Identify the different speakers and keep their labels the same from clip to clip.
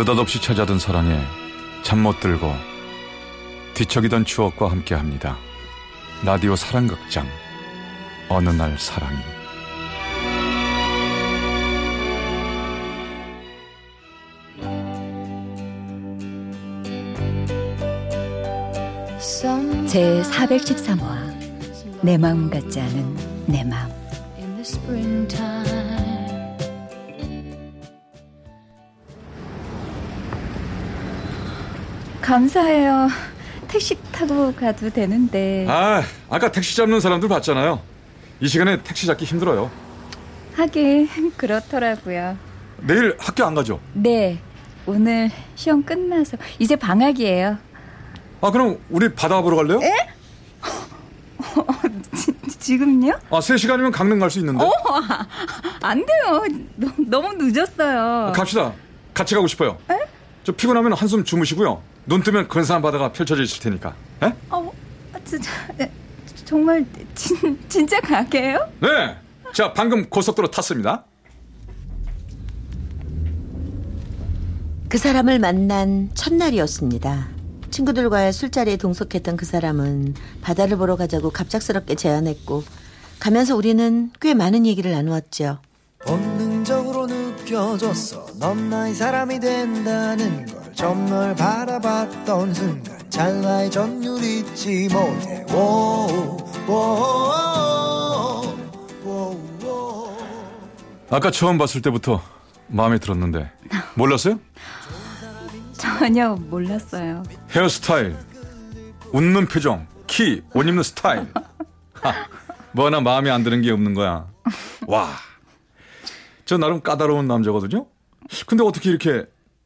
Speaker 1: 느닷없이 찾아든 사랑에 잠 못 들고 뒤척이던 추억과 함께 합니다. 라디오 사랑극장. 어느 날 사랑이.
Speaker 2: 제 413화. 내 마음 같지 않은 내 마음 감사해요. 택시 타고 가도 되는데.
Speaker 1: 아, 아까 택시 잡는 사람들 봤잖아요. 이 시간에 택시 잡기 힘들어요.
Speaker 2: 하긴 그렇더라고요.
Speaker 1: 내일 학교 안 가죠?
Speaker 2: 네. 오늘 시험 끝나서 이제 방학이에요.
Speaker 1: 아, 그럼 우리 바다 보러 갈래요?
Speaker 2: 에? 지, 금요
Speaker 1: 아, 3시간이면 강릉 갈 수 있는데.
Speaker 2: 어, 아, 안 돼요. 너, 무 늦었어요.
Speaker 1: 아, 갑시다. 같이 가고 싶어요.
Speaker 2: 에?
Speaker 1: 저 피곤하면 한숨 주무시고요. 눈 뜨면 근사한 바다가 펼쳐져 있을 테니까. 에?
Speaker 2: 어, 진짜, 네, 정말 진, 진짜 가게요?
Speaker 1: 네. 자, 방금 고속도로 탔습니다.
Speaker 3: 그 사람을 만난 첫날이었습니다. 친구들과의 술자리에 동석했던 그 사람은 바다를 보러 가자고 갑작스럽게 제안했고 가면서 우리는 꽤 많은 얘기를 나누었죠.
Speaker 4: 본능적으로 느껴졌어. 넌 나의 사람이 된다는 걸. 좀 널 바라봤던 순간 찰나의 전율 잊지 못해. 오, 오,
Speaker 1: 오, 오, 아까 처음 봤을 때부터 마음에 들었는데 몰랐어요?
Speaker 2: 전혀 몰랐어요.
Speaker 1: 헤어스타일, 웃는 표정, 키, 옷 입는 스타일. 하, 뭐 하나 마음에 안 드는 게 없는 거야. 와. 저 나름 까다로운 남자거든요. 근데 어떻게 이렇게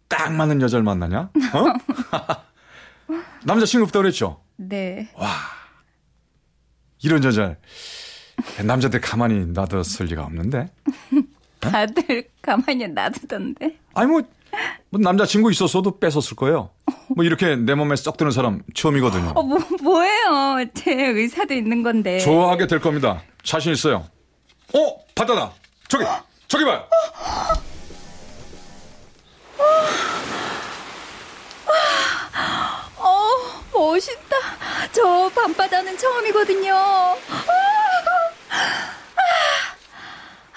Speaker 1: 딱 맞는 여자를 만나냐? 어? 남자친구 없다고 그랬죠?
Speaker 2: 네.
Speaker 1: 와. 이런 여자 남자들 가만히 놔뒀을 리가 없는데.
Speaker 2: 다들 가만히 놔두던데.
Speaker 1: 아니 뭐, 뭐 남자친구 있었어도 뺏었을 거예요. 뭐 이렇게 내 몸에 썩 드는 사람 처음이거든요.
Speaker 2: 어, 뭐, 뭐예요? 제 의사도 있는 건데.
Speaker 1: 좋아하게 될 겁니다. 자신 있어요. 어, 바다다. 저기, 저기 봐요.
Speaker 2: 어, 멋있다. 저 밤바다는 처음이거든요. 아,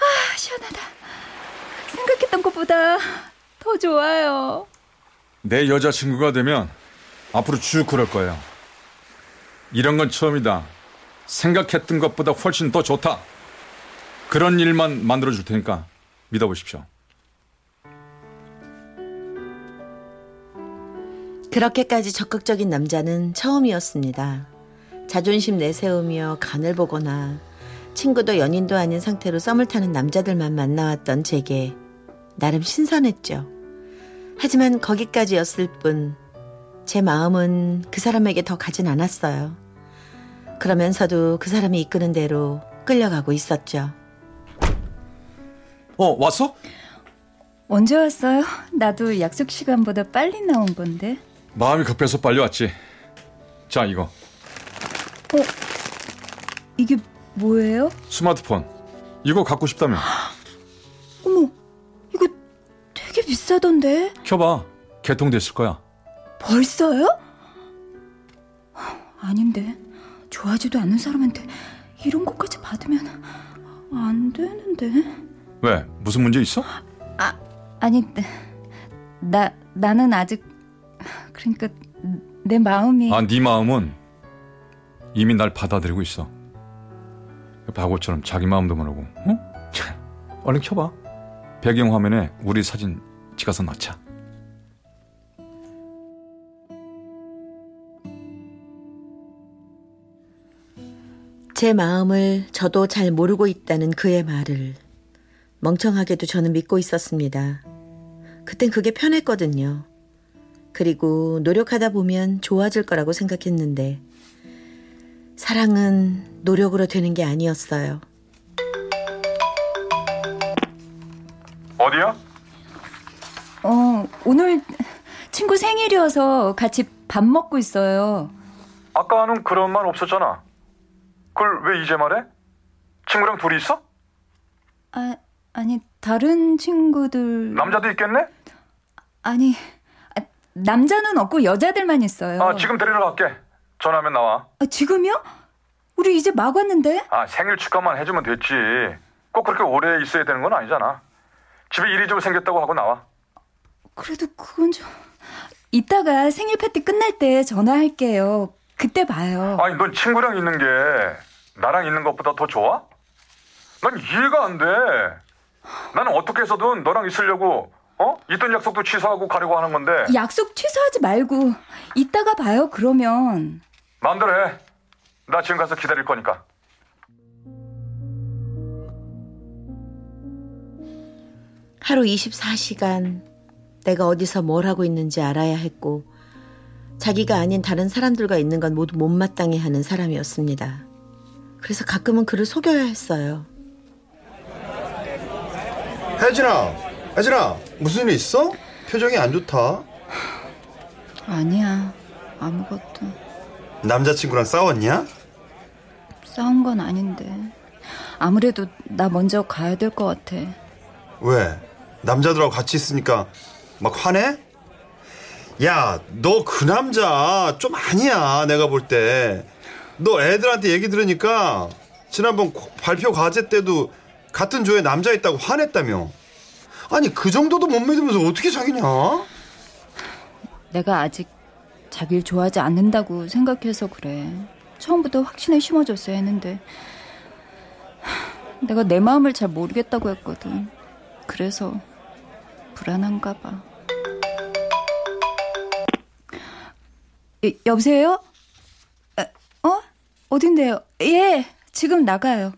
Speaker 2: 아, 시원하다. 생각했던 것보다 더 좋아요.
Speaker 1: 내 여자친구가 되면 앞으로 쭉 그럴 거예요. 이런 건 처음이다. 생각했던 것보다 훨씬 더 좋다. 그런 일만 만들어 줄 테니까 믿어보십시오.
Speaker 3: 그렇게까지 적극적인 남자는 처음이었습니다. 자존심 내세우며 간을 보거나 친구도 연인도 아닌 상태로 썸을 타는 남자들만 만나왔던 제게 나름 신선했죠. 하지만 거기까지였을 뿐 제 마음은 그 사람에게 더 가진 않았어요. 그러면서도 그 사람이 이끄는 대로 끌려가고 있었죠.
Speaker 1: 어, 왔어?
Speaker 2: 언제 왔어요? 나도 약속 시간보다 빨리 나온 건데.
Speaker 1: 마음이 급해서 빨리 왔지. 자, 이거.
Speaker 2: 어, 이게 뭐예요?
Speaker 1: 스마트폰. 이거 갖고 싶다며.
Speaker 2: 어머, 이거 되게 비싸던데?
Speaker 1: 켜봐. 개통됐을 거야.
Speaker 2: 벌써요? 아닌데. 좋아하지도 않는 사람한테 이런 것까지 받으면 안 되는데.
Speaker 1: 왜? 무슨 문제 있어?
Speaker 2: 아, 아니, 나, 나는 아직, 그러니까, 내 마음이.
Speaker 1: 아, 네 마음은 이미 날 받아들이고 있어. 바보처럼 자기 마음도 모르고, 어? 얼른 켜봐. 배경 화면에 우리 사진 찍어서 넣자.
Speaker 3: 제 마음을 저도 잘 모르고 있다는 그의 말을 멍청하게도 저는 믿고 있었습니다. 그땐 그게 편했거든요. 그리고 노력하다 보면 좋아질 거라고 생각했는데 사랑은 노력으로 되는 게 아니었어요.
Speaker 1: 어디야?
Speaker 2: 어, 오늘 친구 생일이어서 같이 밥 먹고 있어요.
Speaker 1: 아까는 그런 말 없었잖아. 그걸 왜 이제 말해? 친구랑 둘이 있어?
Speaker 2: 아, 아니, 다른 친구들.
Speaker 1: 남자도 있겠네?
Speaker 2: 아니, 아, 남자는 없고 여자들만 있어요.
Speaker 1: 아, 지금 데리러 갈게. 전화하면 나와.
Speaker 2: 아, 지금요? 우리 이제 막 왔는데?
Speaker 1: 아, 생일 축하만 해주면 됐지. 꼭 그렇게 오래 있어야 되는 건 아니잖아. 집에 일이 좀 생겼다고 하고 나와.
Speaker 2: 그래도 그건 좀... 이따가 생일 파티 끝날 때 전화할게요. 그때 봐요.
Speaker 1: 아니, 넌 친구랑 있는 게 나랑 있는 것보다 더 좋아? 난 이해가 안 돼. 나는 어떻게 해서든 너랑 있으려고, 어? 있던 약속도 취소하고 가려고 하는 건데.
Speaker 2: 약속 취소하지 말고 이따가 봐요. 그러면
Speaker 1: 마음대로 해. 나 지금 가서 기다릴 거니까.
Speaker 3: 하루 24시간 내가 어디서 뭘 하고 있는지 알아야 했고 자기가 아닌 다른 사람들과 있는 건 모두 못마땅해 하는 사람이었습니다. 그래서 가끔은 그를 속여야 했어요.
Speaker 5: 혜진아, 혜진아, 무슨 일 있어? 표정이 안 좋다.
Speaker 2: 아니야. 아무것도
Speaker 5: 남자친구랑 싸웠냐?
Speaker 2: 싸운 건 아닌데. 아무래도 나 먼저 가야 될 것 같아.
Speaker 5: 왜? 남자들하고 같이 있으니까 막 화내? 야, 너 그 남자 좀 아니야, 내가 볼 때. 너 애들한테 얘기 들으니까 지난번 고- 발표 과제 때도 같은 조에 남자 있다고 화냈다며. 아니, 그 정도도 못 믿으면서 어떻게 사귀냐?
Speaker 2: 내가 아직 자기를 좋아하지 않는다고 생각해서 그래. 처음부터 확신을 심어줬어야 했는데 하, 내가 내 마음을 잘 모르겠다고 했거든. 그래서 불안한가 봐. 여, 여보세요? 에, 어? 어딘데요? 예, 지금 나가요.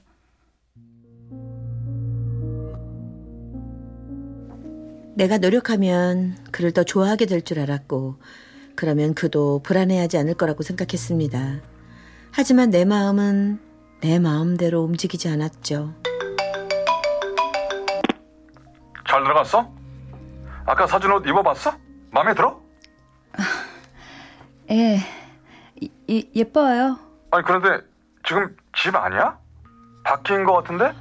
Speaker 3: 내가 노력하면 그를 더 좋아하게 될 줄 알았고 그러면 그도 불안해하지 않을 거라고 생각했습니다. 하지만 내 마음은 내 마음대로 움직이지 않았죠.
Speaker 1: 잘 들어갔어? 아까 사준 옷 입어봤어? 마음에 들어?
Speaker 2: 예, 이- 이- 예뻐요.
Speaker 1: 아니 그런데 지금 집 아니야? 바뀐 거 같은데?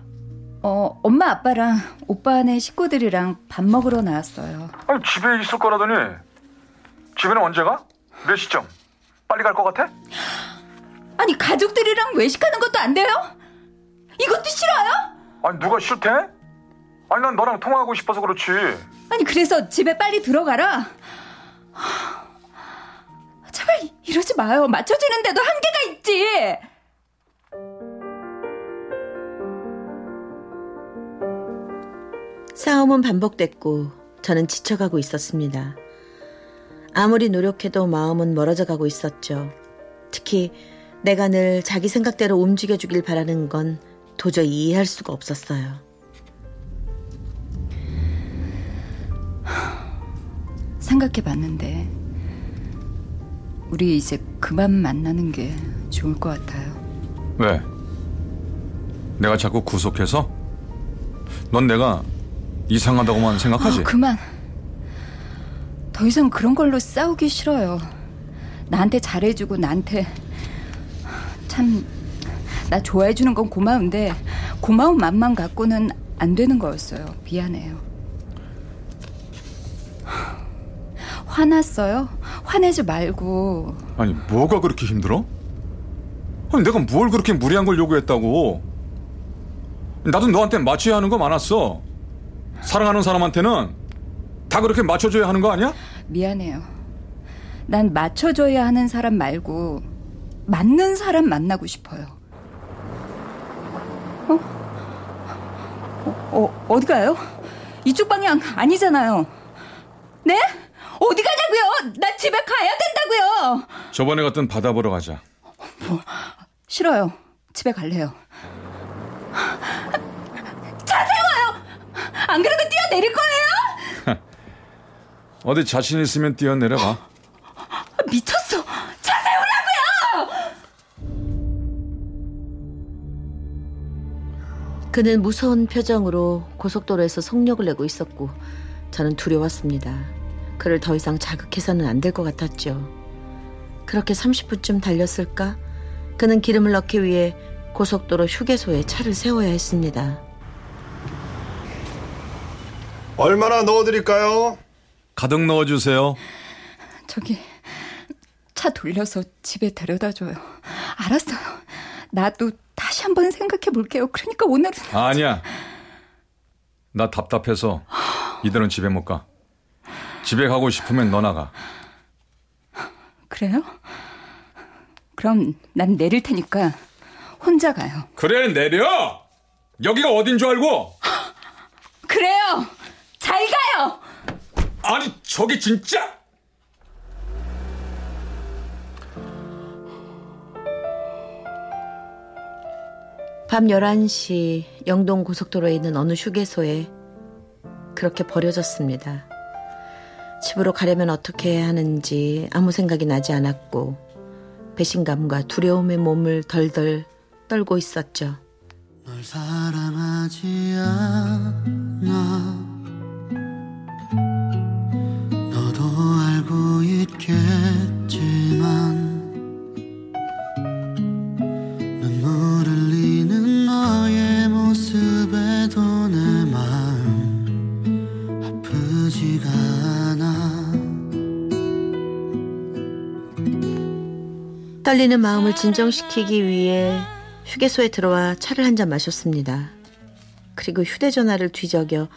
Speaker 2: 어, 엄마 아빠랑 오빠네 식구들이랑 밥 먹으러 나왔어요.
Speaker 1: 아니 집에 있을 거라더니 집에는 언제 가? 몇 시점? 빨리 갈 것 같아?
Speaker 2: 아니 가족들이랑 외식하는 것도 안 돼요? 이것도 싫어요?
Speaker 1: 아니 누가 싫대? 아니 난 너랑 통화하고 싶어서 그렇지
Speaker 2: 아니 그래서 집에 빨리 들어가라. 하, 제발 이러지 마요. 맞춰주는데도 한계가 있지.
Speaker 3: 싸움은 반복됐고 저는 지쳐가고 있었습니다. 아무리 노력해도 마음은 멀어져 가고 있었죠. 특히 내가 늘 자기 생각대로 움직여주길 바라는 건 도저히 이해할 수가 없었어요.
Speaker 2: 생각해봤는데 우리 이제 그만 만나는 게 좋을 것 같아요.
Speaker 1: 왜? 내가 자꾸 구속해서? 넌 내가 이상하다고만 생각하지?
Speaker 2: 아, 그만. 더 이상 그런 걸로 싸우기 싫어요. 나한테 잘해주고 나한테 참 나 좋아해주는 건 고마운데 고마운 맘만 갖고는 안 되는 거였어요. 미안해요. 화났어요? 화내지 말고
Speaker 1: 아니 뭐가 그렇게 힘들어? 아니 내가 뭘 그렇게 무리한 걸 요구했다고 나도 너한테 맞춰야 하는 거 많았어 사랑하는 사람한테는 다 그렇게 맞춰줘야 하는 거 아니야?
Speaker 2: 미안해요. 난 맞춰줘야 하는 사람 말고 맞는 사람 만나고 싶어요. 어? 어, 어 어디 가요? 이쪽 방향 아니잖아요. 네? 어디 가자고요? 나 집에 가야 된다고요.
Speaker 1: 저번에 갔던 바다 보러 가자
Speaker 2: 싫어요. 집에 갈래요. 차 세워요. 안 그래도 뛰어내릴 거예요?
Speaker 1: 어디 자신 있으면 뛰어내려가
Speaker 2: 미쳤어. 차 세우라고요.
Speaker 3: 그는 무서운 표정으로 고속도로에서 속력을 내고 있었고 저는 두려웠습니다. 그를 더 이상 자극해서는 안 될 것 같았죠. 그렇게 30분쯤 달렸을까? 그는 기름을 넣기 위해 고속도로 휴게소에 차를 세워야 했습니다.
Speaker 5: 얼마나 넣어드릴까요?
Speaker 1: 가득 넣어주세요.
Speaker 2: 저기 차 돌려서 집에 데려다 줘요. 알았어요. 나도 다시 한번 생각해 볼게요. 그러니까 오늘은
Speaker 1: 아니야. 나 답답해서 이대로는 집에 못 가. 집에 가고 싶으면 너 나가.
Speaker 2: 그래요? 그럼 난 내릴 테니까 혼자 가요.
Speaker 1: 그래 내려. 여기가 어딘 줄 알고?
Speaker 2: 그래요. 잘 가요.
Speaker 1: 아니 저기 진짜.
Speaker 3: 밤 11시 영동 고속도로에 있는 어느 휴게소에 그렇게 버려졌습니다. 집으로 가려면 어떻게 해야 하는지 아무 생각이 나지 않았고 배신감과 두려움의 몸을 덜덜 떨고 있었죠.
Speaker 6: 널 사랑하지 않아
Speaker 3: 떨리는 마음을 진정시키기 위해 휴게소에 들어와 차를 한 잔 마셨습니다. 그리고 휴대전화를 뒤적여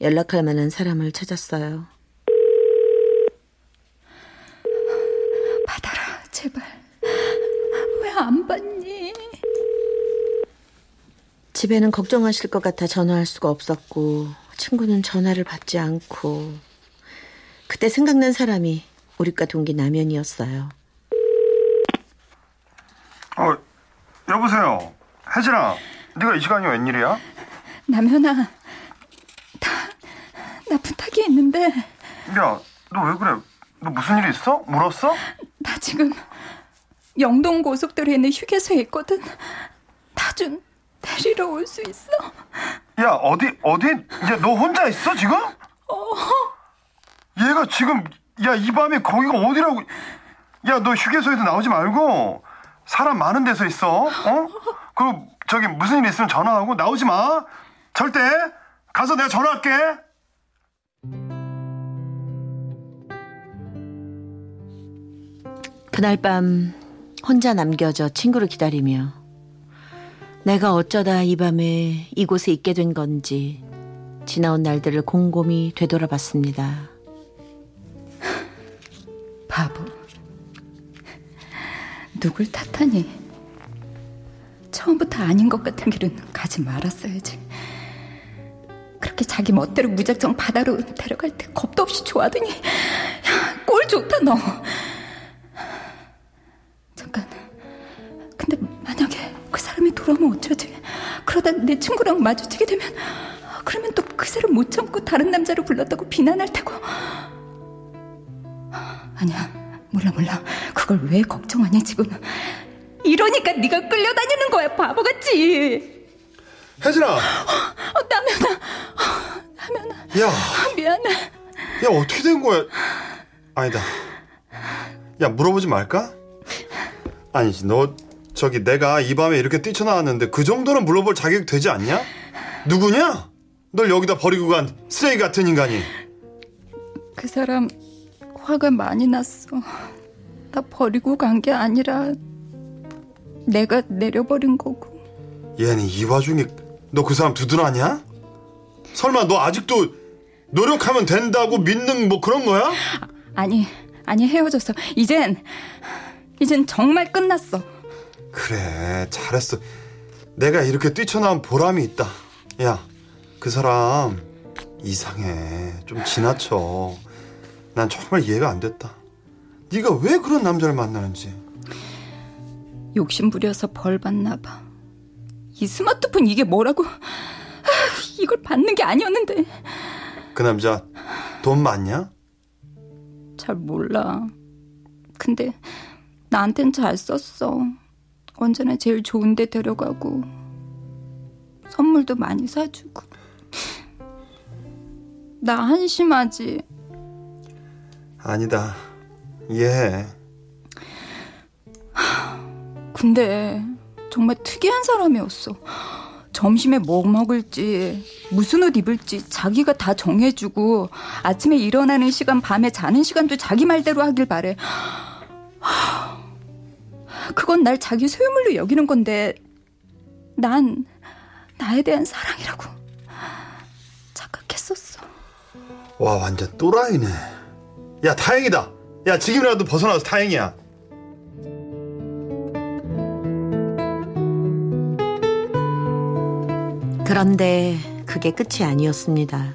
Speaker 3: 연락할 만한 사람을 찾았어요.
Speaker 2: 받아라, 제발. 왜 안 받니?
Speaker 3: 집에는 걱정하실 것 같아 전화할 수가 없었고 친구는 전화를 받지 않고 그때 생각난 사람이 우리과 동기 남현이었어요.
Speaker 5: 어, 여보세요. 혜진아, 네가 이 시간이 웬일이야?
Speaker 2: 남현아, 나, 나 부탁이 있는데,
Speaker 5: 야, 너 왜 그래? 너 무슨 일 있어? 물었어?
Speaker 2: 나 지금 영동 고속도로에 있는 휴게소에 있거든. 나 좀 데리러 올 수 있어?
Speaker 5: 야, 어디 어디? 야, 너 혼자 있어 지금? 얘가 지금 야, 이 밤에 거기가 어디라고? 야, 너 휴게소에서 나오지 말고 사람 많은 데서 있어. 어? 그리고 저기 무슨 일 있으면 전화하고 나오지 마. 절대. 가서 내가 전화할게.
Speaker 3: 그날 밤 혼자 남겨져 친구를 기다리며 내가 어쩌다 이 밤에 이곳에 있게 된 건지 지나온 날들을 곰곰이 되돌아봤습니다.
Speaker 2: 바보. 누굴 탓하니? 처음부터 아닌 것 같은 길은 가지 말았어야지. 그렇게 자기 멋대로 무작정 바다로 데려갈 때 겁도 없이 좋아하더니, 야, 꼴 좋다, 너. 잠깐. 근데 만약에 그 사람이 돌아오면 어쩌지? 그러다 내 친구랑 마주치게 되면, 그러면 또 그새를 못 참고 다른 남자를 불렀다고 비난할 테고. 아니야 몰라 몰라 그걸 왜 걱정하냐 지금 이러니까 네가 끌려다니는 거야 바보같이
Speaker 5: 혜진아,
Speaker 2: 어, 남현아 어, 남현아
Speaker 5: 야,
Speaker 2: 미안해
Speaker 5: 야 어떻게 된 거야? 아니다. 야 물어보지 말까? 아니지, 너 저기 내가 이 밤에 이렇게 뛰쳐나왔는데 그 정도는 물어볼 자격 되지 않냐? 누구냐? 널 여기다 버리고 간 쓰레기 같은 인간이.
Speaker 2: 그 사람 화가 많이 났어 나 버리고 간 게 아니라 내가 내려버린 거고.
Speaker 5: 얘는 이 와중에 너 그 사람 두둔하냐? 설마 너 아직도 노력하면 된다고 믿는 뭐 그런 거야?
Speaker 2: 아니 아니 헤어졌어 이젠 이젠 정말 끝났어.
Speaker 5: 그래 잘했어. 내가 이렇게 뛰쳐나온 보람이 있다. 야 그 사람 이상해. 좀 지나쳐. 난 정말 이해가 안 됐다. 네가 왜 그런 남자를 만나는지
Speaker 2: 욕심 부려서 벌 받나 봐. 이 스마트폰 이게 뭐라고? 아, 이걸 받는 게 아니었는데.
Speaker 5: 그 남자 돈 많냐?
Speaker 2: 잘 몰라. 근데 나한텐 잘 썼어. 언제나 제일 좋은 데 데려가고 선물도 많이 사주고. 나 한심하지.
Speaker 5: 아니다 이해해
Speaker 2: 근데 정말 특이한 사람이었어. 점심에 뭐 먹을지, 무슨 옷 입을지 자기가 다 정해주고 아침에 일어나는 시간, 밤에 자는 시간도 자기 말대로 하길 바래. 그건 날 자기 소유물로 여기는 건데 난 나에 대한 사랑이라고 착각했었어.
Speaker 5: 와 완전 또라이네. 야 다행이다. 야 지금이라도 벗어나서 다행이야.
Speaker 3: 그런데 그게 끝이 아니었습니다.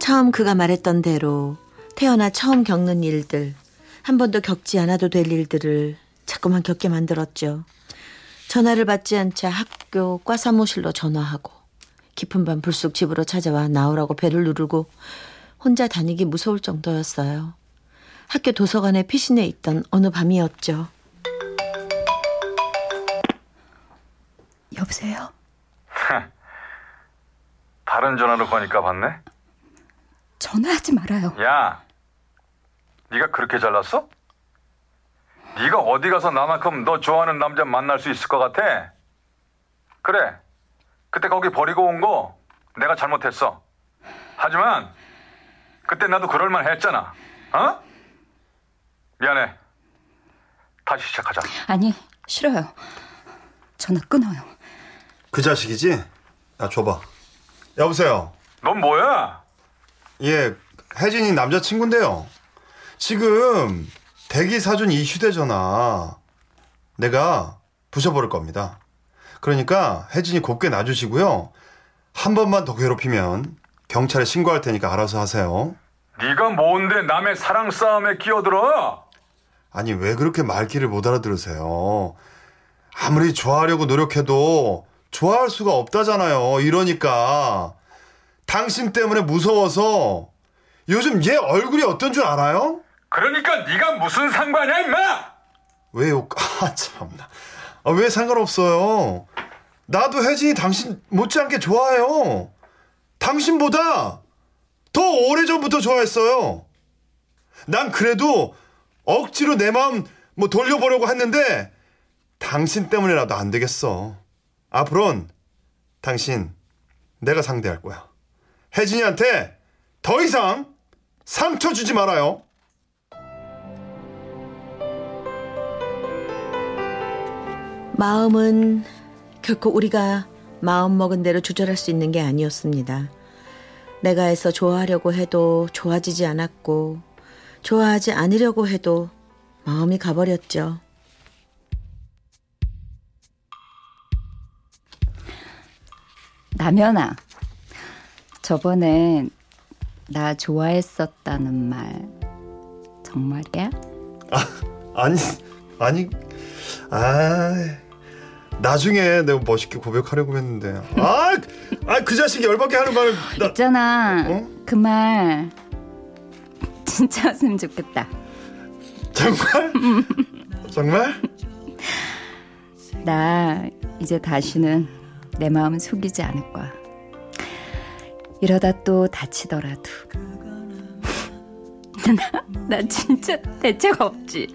Speaker 3: 처음 그가 말했던 대로 태어나 처음 겪는 일들, 한 번도 겪지 않아도 될 일들을 자꾸만 겪게 만들었죠. 전화를 받지 않자 학교 과 사무실로 전화하고 깊은 밤 불쑥 집으로 찾아와 나오라고 배를 누르고 혼자 다니기 무서울 정도였어요. 학교 도서관에 피신해 있던 어느 밤이었죠.
Speaker 2: 여보세요?
Speaker 1: 다른 전화로 거니까 받네.
Speaker 2: 전화하지 말아요.
Speaker 1: 야, 네가 그렇게 잘났어? 네가 어디 가서 나만큼 너 좋아하는 남자 만날 수 있을 것 같아? 그래, 그때 거기 버리고 온 거 내가 잘못했어. 하지만 그때 나도 그럴만 했잖아. 어? 미안해. 다시 시작하자.
Speaker 2: 아니, 싫어요. 전화 끊어요.
Speaker 5: 그 자식이지? 야 줘봐. 여보세요.
Speaker 1: 넌 뭐야?
Speaker 5: 예, 혜진이 남자친구인데요. 지금 대기 사준 이 휴대전화 내가 부셔버릴 겁니다. 그러니까 혜진이 곱게 놔주시고요. 한 번만 더 괴롭히면 경찰에 신고할 테니까 알아서 하세요.
Speaker 1: 네가 뭔데 남의 사랑 싸움에 끼어들어?
Speaker 5: 아니 왜 그렇게 말귀를 못 알아들으세요? 아무리 좋아하려고 노력해도 좋아할 수가 없다잖아요. 이러니까 당신 때문에 무서워서 요즘 얘 얼굴이 어떤 줄 알아요?
Speaker 1: 그러니까 네가 무슨 상관이야, 임마?
Speaker 5: 왜요? 아 참나. 아, 왜 상관없어요? 나도 혜진이 당신 못지않게 좋아해요. 당신보다 더 오래전부터 좋아했어요. 난 그래도 억지로 내 마음 뭐 돌려보려고 했는데 당신 때문에라도 안 되겠어. 앞으론 당신 내가 상대할 거야. 혜진이한테 더 이상 상처 주지 말아요.
Speaker 3: 마음은 결코 우리가 마음 먹은 대로 조절할 수 있는 게 아니었습니다. 내가 애써 좋아하려고 해도 좋아지지 않았고, 좋아하지 않으려고 해도 마음이 가버렸죠.
Speaker 2: 남연아, 저번에 나 좋아했었다는 말 정말이야?
Speaker 5: 아니 아니 아 나중에 내가 멋있게 고백하려고 했는데 아 아 그 자식이 열받게 하는 말을 나
Speaker 2: 있잖아,
Speaker 5: 어?
Speaker 2: 그말 진짜였으면 좋겠다.
Speaker 5: 정말 정말
Speaker 2: 나 이제 다시는 내 마음 속이지 않을 거야. 이러다 또 다치더라도. 나, 나 진짜 대책 없지.